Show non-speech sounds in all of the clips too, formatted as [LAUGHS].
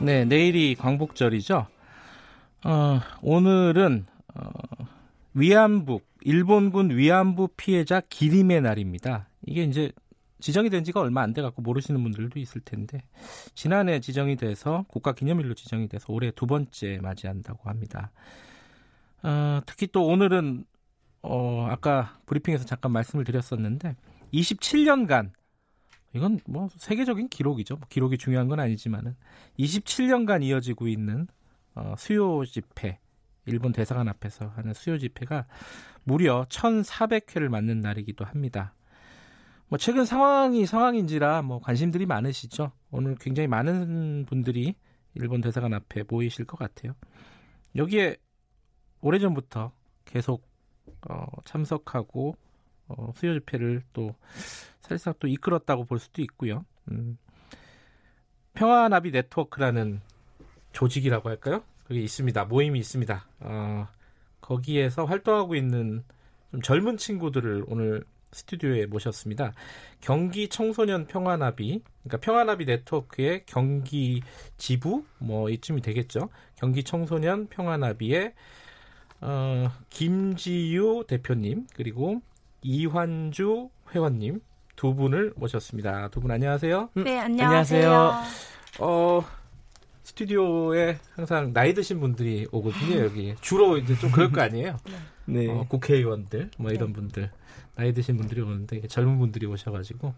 네 내일이 광복절이죠 어, 오늘은 어, 위안부 일본군 위안부 피해자 기림의 날입니다 이게 이제 지정이 된 지가 얼마 안 돼 갖고 모르시는 분들도 있을 텐데 지난해 지정이 돼서 국가 기념일로 지정이 돼서 올해 두 번째 맞이한다고 합니다. 어, 특히 또 오늘은 어, 아까 브리핑에서 잠깐 말씀을 드렸었는데 27년간 이건 뭐 세계적인 기록이죠. 뭐 기록이 중요한 건 아니지만은 27년간 이어지고 있는 어, 수요 집회 일본 대사관 앞에서 하는 수요 집회가 무려 1,400회를 맞는 날이기도 합니다. 뭐 최근 상황이 상황인지라 뭐 관심들이 많으시죠. 오늘 굉장히 많은 분들이 일본 대사관 앞에 모이실 것 같아요. 여기에 오래전부터 계속 어, 참석하고 어, 수요 집회를 또 사실상 또 이끌었다고 볼 수도 있고요. 음, 평화나비 네트워크라는 조직이라고 할까요? 그게 있습니다. 모임이 있습니다. 어, 거기에서 활동하고 있는 좀 젊은 친구들을 오늘 스튜디오에 모셨습니다. 경기 청소년 평화나비, 그러니까 평화나비 네트워크의 경기 지부 뭐 이쯤이 되겠죠. 경기 청소년 평화나비의 어, 김지유 대표님 그리고 이환주 회원님 두 분을 모셨습니다. 두 분 안녕하세요. 네, 안녕하세요. 어, 스튜디오에 항상 나이 드신 분들이 오거든요, 여기. 주로 이제 좀 그럴 거 아니에요? [LAUGHS] 네. 어, 국회의원들, 뭐 이런 네. 분들. 나이 드신 분들이 오는데 젊은 분들이 오셔가지고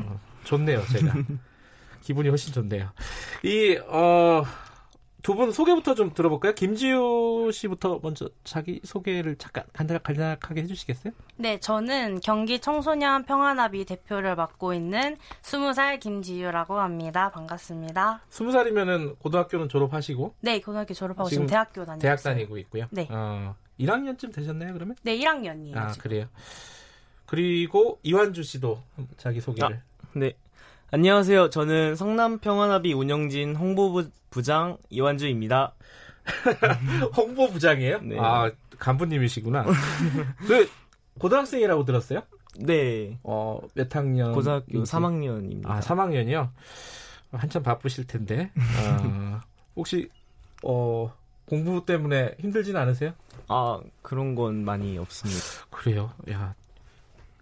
어, 좋네요 제가 [LAUGHS] 기분이 훨씬 좋네요. 이 어, 두 분 소개부터 좀 들어볼까요? 김지우 씨부터 먼저 자기 소개를 잠깐 간단하게 해주시겠어요? 네, 저는 경기 청소년 평화나비 대표를 맡고 있는 20살 김지유라고 합니다. 반갑습니다. 20살이면은 고등학교는 졸업하시고? 네, 고등학교 졸업하고 지금, 지금 대학교 다니고 대학 다니고 있고요. 네. 어, 1학년쯤 되셨나요, 그러면? 네, 1학년이에요. 아, 지금. 그래요. 그리고 이완주 씨도 자기 소개를. 아, 네. 안녕하세요. 저는 성남 평화나비 운영진 홍보부장 이완주입니다. [LAUGHS] 홍보부장이에요? 네. 아, 간부님이시구나. [LAUGHS] 그 고등학생이라고 들었어요? 네. 어, 몇 학년? 고등학교 3학년입니다. 아, 3학년이요? 한참 바쁘실 텐데. 어, 혹시 어, 공부 때문에 힘들진 않으세요? 아, 그런 건 많이 없습니다. 그래요? 야,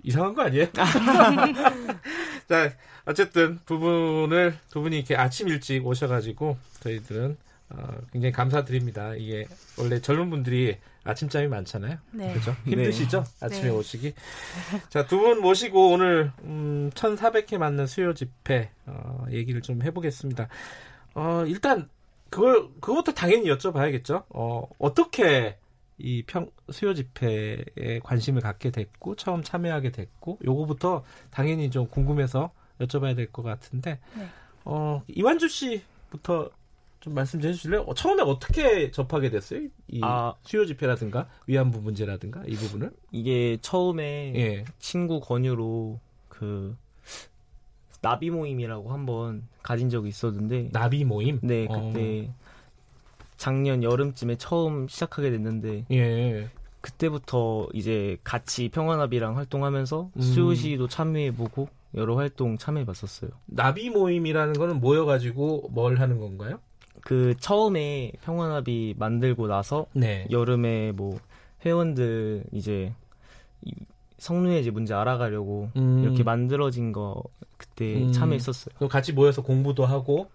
이상한 거 아니에요? [LAUGHS] 자, 어쨌든 두 분을 두 분이 이렇게 아침 일찍 오셔가지고 저희들은 어, 굉장히 감사드립니다. 이게 원래 젊은 분들이 아침잠이 많잖아요. 네. 그렇죠? 힘드시죠? 네. 아침에 네. 오시기. 자, 두 분 모시고 오늘 음, 1,400회 맞는 수요 집회 어, 얘기를 좀 해보겠습니다. 어, 일단 그걸 그것도 당연히 여쭤봐야겠죠. 어, 어떻게 이 평, 수요 집회에 관심을 갖게 됐고 처음 참여하게 됐고 요거부터 당연히 좀 궁금해서 여쭤봐야 될 것 같은데 네. 어, 이완주 씨부터 좀 말씀 좀 해주실래요? 어, 처음에 어떻게 접하게 됐어요? 이 아, 수요 집회라든가 위안부 문제라든가 이 부분을? 이게 처음에 예. 친구 권유로 그 나비 모임이라고 한번 가진 적이 있었는데 나비 모임? 네 그때 어. 작년 여름쯤에 처음 시작하게 됐는데 예. 그때부터 이제 같이 평화나비랑 활동하면서 음. 수요시도 참여해보고 여러 활동 참여해봤었어요. 나비 모임이라는 거는 모여가지고 뭘 하는 건가요? 그 처음에 평화나비 만들고 나서 네. 여름에 뭐 회원들 이제 성노예제 문제 알아가려고 음. 이렇게 만들어진 거 그때 음. 참여했었어요. 같이 모여서 공부도 하고?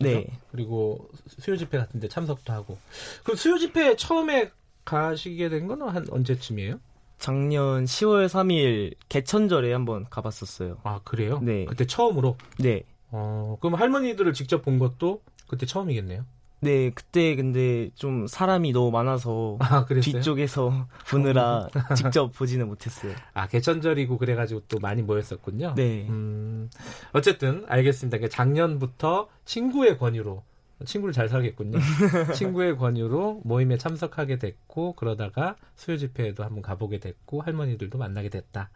네. 그리고 수요 집회 같은 데 참석도 하고. 그럼 수요 집회 처음에 가시게 된 거는 한 언제쯤이에요? 작년 10월 3일 개천절에 한번 가봤었어요. 아 그래요? 네. 그때 처음으로. 네. 어 그럼 할머니들을 직접 본 것도 그때 처음이겠네요. 네, 그때 근데 좀 사람이 너무 많아서 아, 뒤쪽에서 [LAUGHS] 보느라 직접 보지는 못했어요. 아, 개천절이고 그래가지고 또 많이 모였었군요. 네. 음, 어쨌든 알겠습니다. 작년부터 친구의 권유로 친구를 잘 사겠군요. [LAUGHS] 친구의 권유로 모임에 참석하게 됐고 그러다가 수요 집회에도 한번 가보게 됐고 할머니들도 만나게 됐다.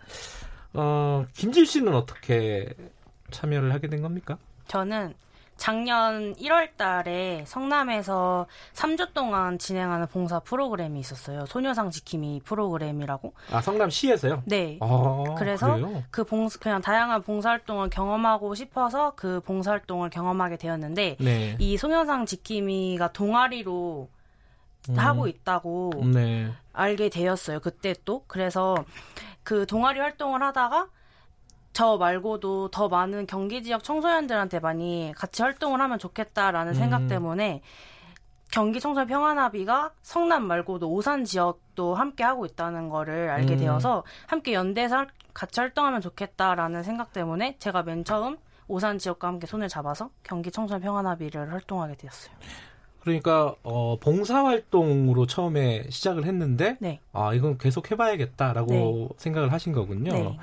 어, 김질 씨는 어떻게 참여를 하게 된 겁니까? 저는 작년 1월 달에 성남에서 3주 동안 진행하는 봉사 프로그램이 있었어요. 소녀상 지킴이 프로그램이라고. 아, 성남시에서요? 네. 아, 그래서 그래요? 그 봉사, 그냥 다양한 봉사활동을 경험하고 싶어서 그 봉사활동을 경험하게 되었는데, 네. 이 소녀상 지킴이가 동아리로 음. 하고 있다고 네. 알게 되었어요. 그때 또. 그래서 그 동아리 활동을 하다가 저 말고도 더 많은 경기 지역 청소년들한테 많이 같이 활동을 하면 좋겠다라는 음. 생각 때문에 경기 청소년 평화나비가 성남 말고도 오산 지역도 함께 하고 있다는 거를 알게 음. 되어서 함께 연대해서 같이 활동하면 좋겠다라는 생각 때문에 제가 맨 처음 오산 지역과 함께 손을 잡아서 경기 청소년 평화나비를 활동하게 되었어요. 그러니까 어, 봉사 활동으로 처음에 시작을 했는데 네. 아 이건 계속 해봐야겠다라고 네. 생각을 하신 거군요. 네.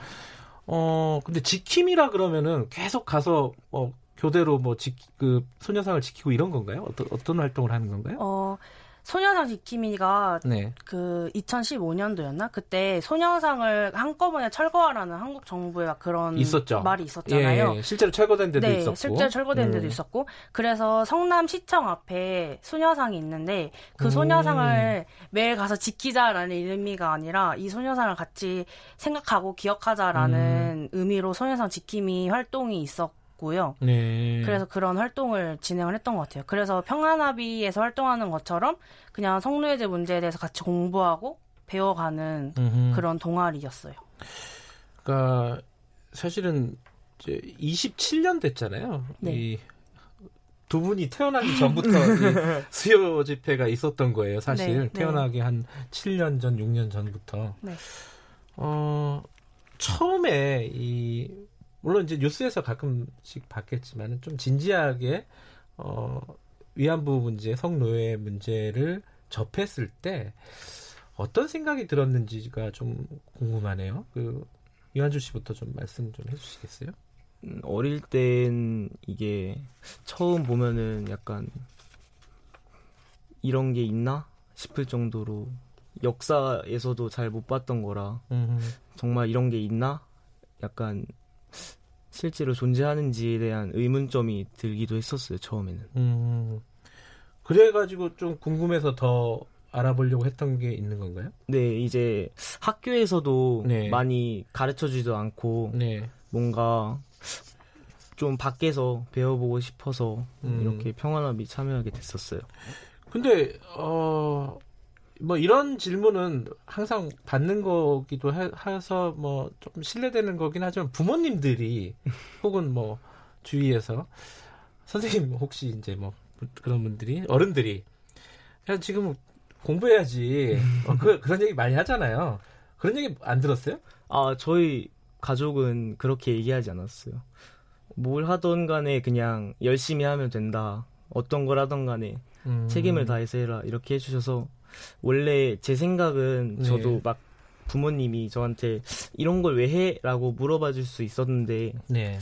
어, 근데 지킴이라 그러면은 계속 가서 어, 교대로 뭐 지, 그 소녀상을 지키고 이런 건가요? 어떤 어떤 활동을 하는 건가요? 어, 소녀상 지킴이가 네. 그 2015년도였나 그때 소녀상을 한꺼번에 철거하라는 한국 정부의 그런 있었죠. 말이 있었잖아요. 예, 예. 실제로 철거된 데도 네, 있었고, 실제로 철거된 데도 음. 있었고, 그래서 성남 시청 앞에 소녀상이 있는데 그 음. 소녀상을 음. 매일 가서 지키자라는 의미가 아니라 이 소녀상을 같이 생각하고 기억하자라는 음. 의미로 소녀상 지킴이 활동이 있었 고. 있고요. 네. 그래서 그런 활동을 진행을 했던 것 같아요. 그래서 평안합의에서 활동하는 것처럼 그냥 성노예제 문제에 대해서 같이 공부하고 배워가는 음흠. 그런 동아리였어요. 그러니까 사실은 이제 27년 됐잖아요. 네. 이두 분이 태어나기 전부터 [LAUGHS] 수요 집회가 있었던 거예요. 사실 네, 네. 태어나기 한 7년 전, 6년 전부터. 네. 어 처음에 이 물론 이제 뉴스에서 가끔씩 봤겠지만 좀 진지하게 어 위안부 문제, 성노예 문제를 접했을 때 어떤 생각이 들었는지가 좀 궁금하네요. 그 이완주 씨부터 좀 말씀 좀 해주시겠어요? 음, 어릴 땐 이게 처음 보면은 약간 이런 게 있나 싶을 정도로 역사에서도 잘 못 봤던 거라 음흠. 정말 이런 게 있나 약간 실제로 존재하는지에 대한 의문점이 들기도 했었어요 처음에는. 음, 그래가지고 좀 궁금해서 더 알아보려고 했던 게 있는 건가요? 네, 이제 학교에서도 네. 많이 가르쳐주지도 않고 네. 뭔가 좀 밖에서 배워보고 싶어서 음. 이렇게 평화나비 참여하게 됐었어요. 근데 어 뭐 이런 질문은 항상 받는 거기도 해서 뭐좀 신뢰되는 거긴 하지만 부모님들이 [LAUGHS] 혹은 뭐 주위에서 선생님 혹시 이제 뭐 그런 분들이 어른들이 야 지금 공부해야지 어, 그, 그런 얘기 많이 하잖아요. 그런 얘기 안 들었어요? 아 저희 가족은 그렇게 얘기하지 않았어요. 뭘 하던 간에 그냥 열심히 하면 된다. 어떤 걸 하던 간에 음. 책임을 다해서 해라 이렇게 해주셔서 원래 제 생각은 네. 저도 막 부모님이 저한테 이런 걸 왜 해? 라고 물어봐 줄 수 있었는데 네.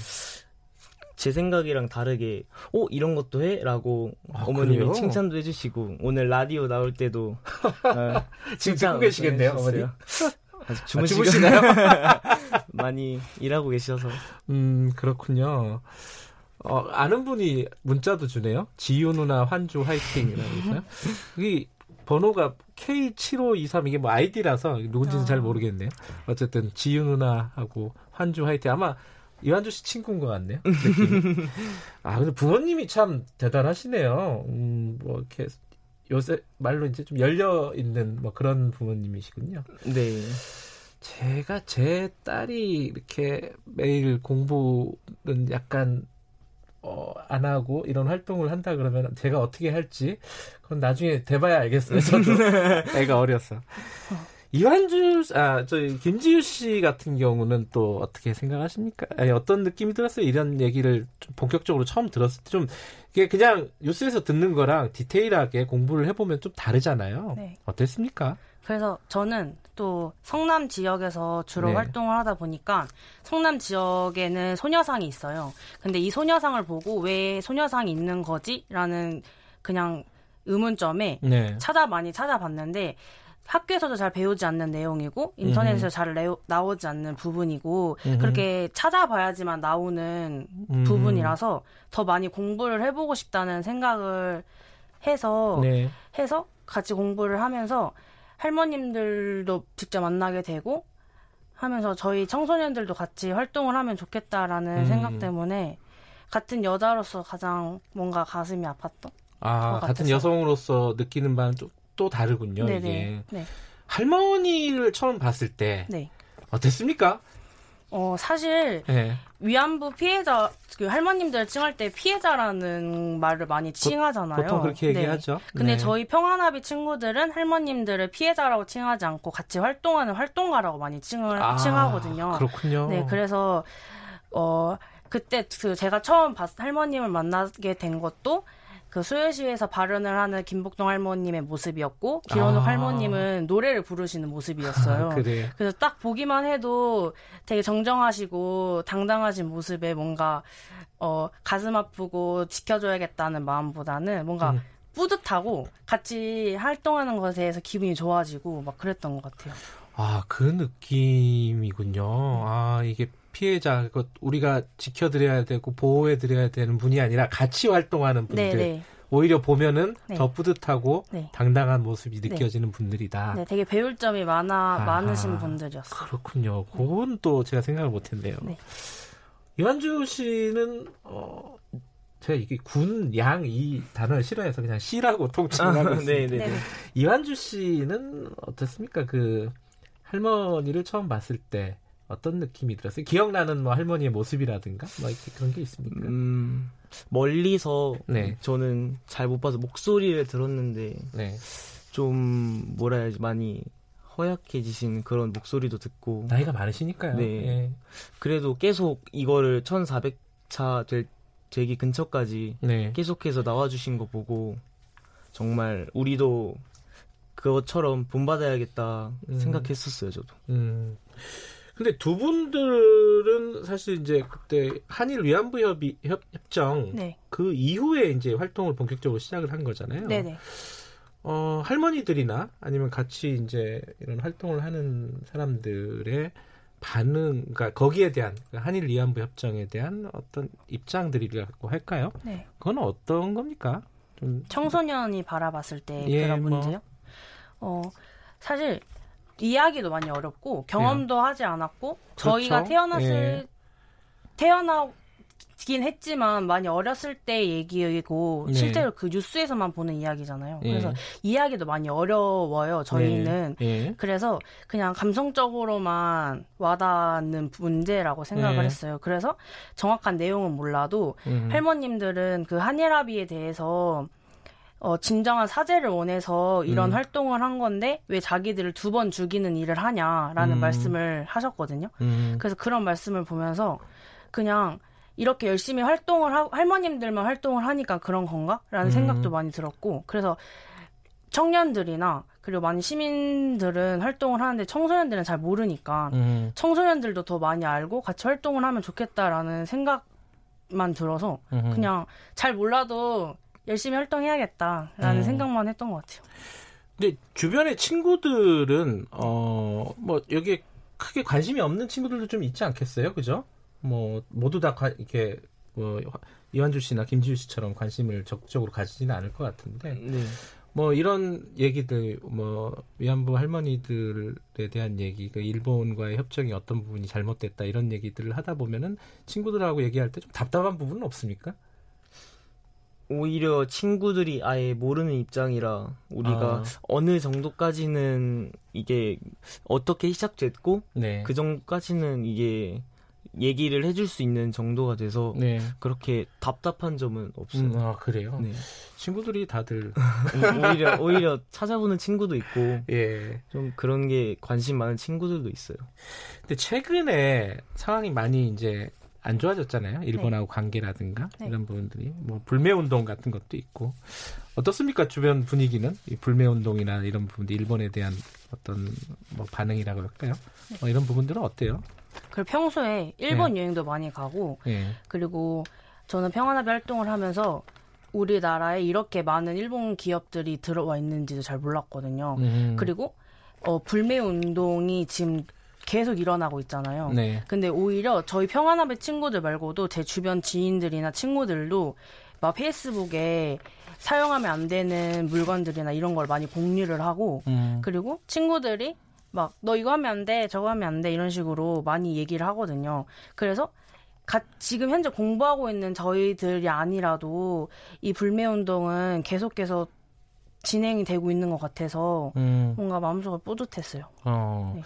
제 생각이랑 다르게 어 이런 것도 해? 라고 아, 어머님이 그래요? 칭찬도 해주시고 오늘 라디오 나올 때도 [LAUGHS] 어, 지금 듣고 계시겠네요 어머니 [LAUGHS] 아직 아, 주무시고, 아, [LAUGHS] 많이 일하고 계셔서 음 그렇군요 어, 아는 분이 문자도 주네요 지유 누나 환주 화이팅이라고 해서요 그게 번호가 K7523 이게 뭐 아이디라서 누군지는 아. 잘 모르겠네요. 어쨌든 지유 누나하고 환주 화이팅 아마 이완주 씨 친구인 것 같네요. [LAUGHS] 아 근데 부모님이 참 대단하시네요. 음, 뭐 이렇게 요새 말로 이제 좀 열려 있는 뭐 그런 부모님이시군요. 네. 제가 제 딸이 이렇게 매일 공부는 약간 어, 안 하고 이런 활동을 한다 그러면 제가 어떻게 할지 그건 나중에 돼봐야 알겠어요. 저도 애가 [LAUGHS] [LAUGHS] 어려서. 이완주, 아, 저희 김지유 씨 같은 경우는 또 어떻게 생각하십니까? 아니, 어떤 느낌이 들었어요? 이런 얘기를 좀 본격적으로 처음 들었을 때 좀, 이게 그냥 뉴스에서 듣는 거랑 디테일하게 공부를 해보면 좀 다르잖아요. 네. 어땠습니까? 그래서 저는 또 성남 지역에서 주로 네. 활동을 하다 보니까 성남 지역에는 소녀상이 있어요. 근데 이 소녀상을 보고 왜 소녀상이 있는 거지?라는 그냥 의문점에 네. 찾아 많이 찾아봤는데 학교에서도 잘 배우지 않는 내용이고 인터넷에서 음. 잘 레오, 나오지 않는 부분이고 음. 그렇게 찾아봐야지만 나오는 음. 부분이라서 더 많이 공부를 해보고 싶다는 생각을 해서 네. 해서 같이 공부를 하면서 할머님들도 직접 만나게 되고 하면서 저희 청소년들도 같이 활동을 하면 좋겠다라는 음. 생각 때문에 같은 여자로서 가장 뭔가 가슴이 아팠던 아 같은 여성으로서 느끼는 바는 또, 또 다르군요 네네. 이게 네. 할머니를 처음 봤을 때 네. 어땠습니까? 어 사실 네. 위안부 피해자 그 할머님들 칭할 때 피해자라는 말을 많이 칭하잖아요. 보통 그렇게 네. 얘기하죠. 근데 네. 저희 평안합의 친구들은 할머님들을 피해자라고 칭하지 않고 같이 활동하는 활동가라고 많이 칭을 아, 칭하거든요. 그렇군요. 네, 그래서 어 그때 그 제가 처음 봤 할머님을 만나게 된 것도 그 수요시에서 발언을 하는 김복동 할머님의 모습이었고 기원욱 아. 할머님은 노래를 부르시는 모습이었어요. 아, 그래. 그래서 딱 보기만 해도 되게 정정하시고 당당하신 모습에 뭔가 어 가슴 아프고 지켜줘야겠다는 마음보다는 뭔가 음. 뿌듯하고 같이 활동하는 것에 대해서 기분이 좋아지고 막 그랬던 것 같아요. 아, 그 느낌이군요. 아, 이게 피해자, 그 우리가 지켜드려야 되고 보호해드려야 되는 분이 아니라 같이 활동하는 분들. 네네. 네. 오히려 보면은 네. 더 뿌듯하고 네. 당당한 모습이 네. 느껴지는 분들이다. 네, 되게 배울 점이 많아 아, 많으신 분들이었어요. 그렇군요. 그건 또 제가 생각을 못했네요. 네. 이완주 씨는 어 제가 이게 군, 양 이 단어를 싫어해서 그냥 씨라고 통칭하고 아, 있습니다. 네, 네. 이완주 씨는 어떻습니까? 그 할머니를 처음 봤을 때 어떤 느낌이 들었어요? 기억나는 뭐 할머니의 모습이라든가 뭐 이렇게 그런 게 있습니까? 음, 멀리서 네. 저는 잘 못 봐서 목소리를 들었는데 네. 좀 뭐라 해야지 많이 허약해지신 그런 목소리도 듣고 나이가 많으시니까요. 네. 네. 그래도 계속 이거를 1,400차 될 되기 근처까지 네. 계속해서 나와주신 거 보고 정말 우리도 그것처럼 본받아야겠다 음. 생각했었어요, 저도. 음. 근데 두 분들은 사실 이제 그때 한일 위안부 협의 협, 협정 네. 그 이후에 이제 활동을 본격적으로 시작을 한 거잖아요. 네네. 어, 할머니들이나 아니면 같이 이제 이런 활동을 하는 사람들의 반응, 그러니까 거기에 대한 그 한일 위안부 협정에 대한 어떤 입장들이라고 할까요? 네. 그건 어떤 겁니까? 좀 청소년이 바라봤을 때 예, 그런 뭐. 문제요? 어, 사실 이야기도 많이 어렵고 경험도 예. 하지 않았고 그렇죠? 저희가 태어났을 예. 태어나긴 했지만 많이 어렸을 때 얘기이고 네. 실제로 그 뉴스에서만 보는 이야기잖아요. 예. 그래서 이야기도 많이 어려워요. 저희는 예. 예. 그래서 그냥 감성적으로만 와닿는 문제라고 생각을 예. 했어요. 그래서 정확한 내용은 몰라도 음. 할머님들은 그 한일합의에 대해서 어, 진정한 사죄를 원해서 이런 음. 활동을 한 건데 왜 자기들을 두 번 죽이는 일을 하냐라는 음. 말씀을 하셨거든요. 음. 그래서 그런 말씀을 보면서 그냥 이렇게 열심히 활동을 하 할머님들만 활동을 하니까 그런 건가라는 음. 생각도 많이 들었고 그래서 청년들이나 그리고 많이 시민들은 활동을 하는데 청소년들은 잘 모르니까 음. 청소년들도 더 많이 알고 같이 활동을 하면 좋겠다라는 생각만 들어서 그냥 잘 몰라도 열심히 활동해야겠다라는 음. 생각만 했던 것 같아요. 근데 주변의 친구들은 어 뭐 여기에 크게 관심이 없는 친구들도 좀 있지 않겠어요, 그죠? 뭐 모두 다 가, 이렇게 뭐 이완주 씨나 김지우 씨처럼 관심을 적극적으로 가지지는 않을 것 같은데 네. 뭐 이런 얘기들 뭐 위안부 할머니들에 대한 얘기 그 일본과의 협정이 어떤 부분이 잘못됐다 이런 얘기들을 하다 보면은 친구들하고 얘기할 때 좀 답답한 부분은 없습니까? 오히려 친구들이 아예 모르는 입장이라 우리가 아. 어느 정도까지는 이게 어떻게 시작됐고 네. 그 정도까지는 이게 얘기를 해줄 수 있는 정도가 돼서 네. 그렇게 답답한 점은 없어요. 음, 아 그래요? 네. 친구들이 다들 오히려 오히려 찾아보는 친구도 있고 예. 좀 그런 게 관심 많은 친구들도 있어요. 근데 최근에 상황이 많이 이제 안 좋아졌잖아요. 일본하고 네. 관계라든가 네. 이런 부분들이 뭐 불매 운동 같은 것도 있고 어떻습니까? 주변 분위기는 이 불매 운동이나 이런 부분들 일본에 대한 어떤 뭐 반응이라고 할까요? 네. 뭐 이런 부분들은 어때요? 그 평소에 일본 네. 여행도 많이 가고 네. 그리고 저는 평안합의 활동을 하면서 우리나라에 이렇게 많은 일본 기업들이 들어와 있는지도 잘 몰랐거든요. 음. 그리고 어, 불매 운동이 지금 계속 일어나고 있잖아요. 네. 근데 오히려 저희 평안합의 친구들 말고도 제 주변 지인들이나 친구들도 막 페이스북에 사용하면 안 되는 물건들이나 이런 걸 많이 공유를 하고 음. 그리고 친구들이 막 너 이거 하면 안 돼, 저거 하면 안 돼 이런 식으로 많이 얘기를 하거든요. 그래서 가, 지금 현재 공부하고 있는 저희들이 아니라도 이 불매 운동은 계속해서 진행이 되고 있는 것 같아서 음. 뭔가 마음속으로 뿌듯했어요. 어. 네.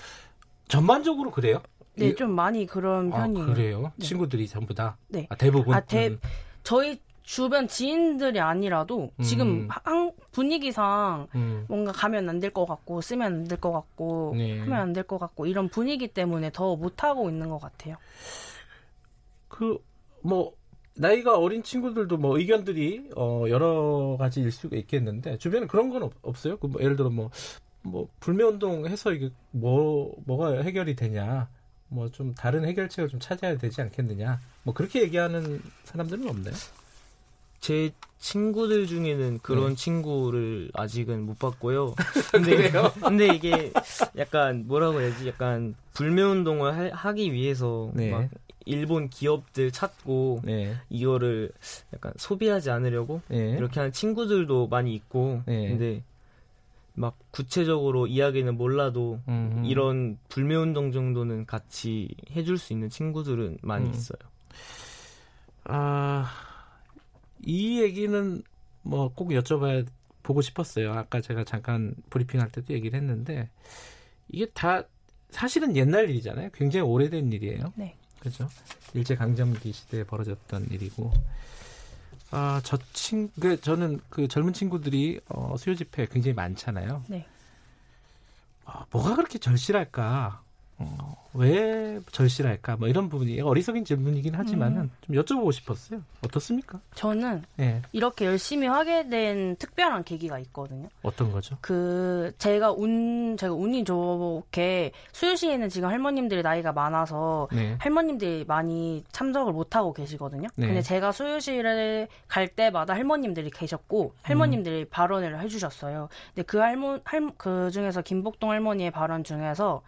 전반적으로 그래요? 네, 좀 많이 그런 아, 편이에요. 그래요? 네. 친구들이 전부 다? 네. 아, 대부분? 아, 대, 음. 저희 주변 지인들이 아니라도 지금 음. 한 분위기상 음. 뭔가 가면 안 될 것 같고 쓰면 안 될 것 같고 네. 하면 안 될 것 같고 이런 분위기 때문에 더 못하고 있는 것 같아요. 그 뭐 나이가 어린 친구들도 뭐 의견들이 어 여러 가지일 수가 있겠는데 주변에 그런 건 없, 어요 그 뭐 예를 들어 뭐 뭐 불매 운동 해서 이게 뭐 뭐가 해결이 되냐 뭐 좀 다른 해결책을 좀 찾아야 되지 않겠느냐 뭐 그렇게 얘기하는 사람들은 없나요? 제 친구들 중에는 그런 네. 친구를 아직은 못 봤고요. [LAUGHS] 근데 [LAUGHS] 근데 이게 약간 뭐라고 해야지 약간 불매 운동을 하, 기 위해서 네. 막 일본 기업들 찾고 네. 이거를 약간 소비하지 않으려고 네. 이렇게 하는 친구들도 많이 있고 네. 근데 막 구체적으로 이야기는 몰라도 음흠. 이런 불매 운동 정도는 같이 해줄 수 있는 친구들은 많이 음. 있어요. 아, 이 얘기는 뭐 꼭 여쭤봐야 보고 싶었어요. 아까 제가 잠깐 브리핑 할 때도 얘기를 했는데 이게 다 사실은 옛날 일이잖아요. 굉장히 오래된 일이에요. 네. 그죠? 일제 강점기 시대에 벌어졌던 일이고 아, 저 친, 그, 저는 그 젊은 친구들이 어, 수요 집회 굉장히 많잖아요. 네. 아, 뭐가 그렇게 절실할까? 어, 왜 절실할까? 뭐 이런 부분이 어리석인 질문이긴 하지만은 음. 좀 여쭤보고 싶었어요. 어떻습니까? 저는 네. 이렇게 열심히 하게 된 특별한 계기가 있거든요. 어떤 거죠? 그 제가 운 제가 운이 좋게 수유시에는 지금 할머님들이 나이가 많아서 네. 할머님들이 많이 참석을 못 하고 계시거든요. 네. 근데 제가 수유시를 갈 때마다 할머님들이 계셨고 할머님들이 음. 발언을 해주셨어요. 근데 그 할머 할, 그 중에서 김복동 할머니의 발언 중에서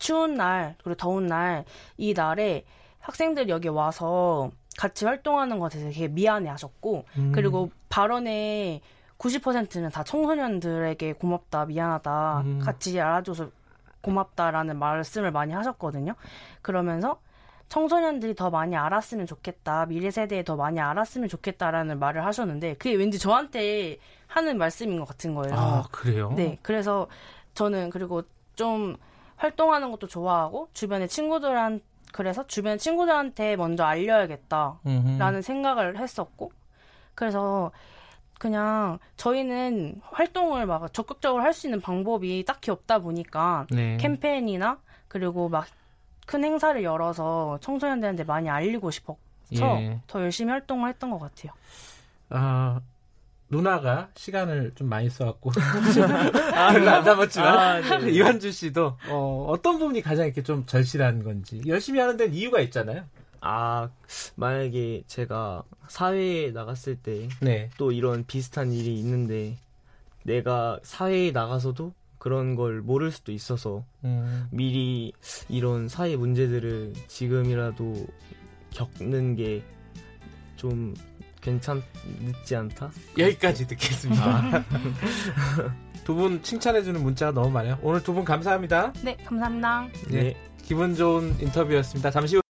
추운 날 그리고 더운 날 이 날에 학생들이 여기 와서 같이 활동하는 것에 되게 미안해하셨고 음. 그리고 발언에 90%는 다 청소년들에게 고맙다 미안하다 음. 같이 알아줘서 고맙다라는 말씀을 많이 하셨거든요. 그러면서 청소년들이 더 많이 알았으면 좋겠다. 미래 세대에 더 많이 알았으면 좋겠다라는 말을 하셨는데 그게 왠지 저한테 하는 말씀인 것 같은 거예요. 아, 그래요? 네. 그래서 저는 그리고 좀 활동하는 것도 좋아하고 주변에 친구들한 그래서 주변 친구들한테 먼저 알려야겠다라는 생각을 했었고 그래서 그냥 저희는 활동을 막 적극적으로 할 수 있는 방법이 딱히 없다 보니까 네. 캠페인이나 그리고 막 큰 행사를 열어서 청소년들한테 많이 알리고 싶어서 예. 더 열심히 활동을 했던 것 같아요. 아 누나가 시간을 좀 많이 써갖고 [LAUGHS] 아, 별로 안 잡았지만 아, 네. [LAUGHS] 이완주 씨도 어, 어떤 부분이 가장 이렇게 좀 절실한 건지 열심히 하는 데는 이유가 있잖아요. 아 만약에 제가 사회에 나갔을 때또 네. 이런 비슷한 일이 있는데 내가 사회에 나가서도 그런 걸 모를 수도 있어서 음. 미리 이런 사회 문제들을 지금이라도 겪는 게 좀 괜찮지 않다? 여기까지 듣겠습니다. 아. [LAUGHS] 두분 칭찬해주는 문자가 너무 많아요. 오늘 두 분 감사합니다. 네, 감사합니다. 네, 기분 좋은 인터뷰였습니다. 잠시 후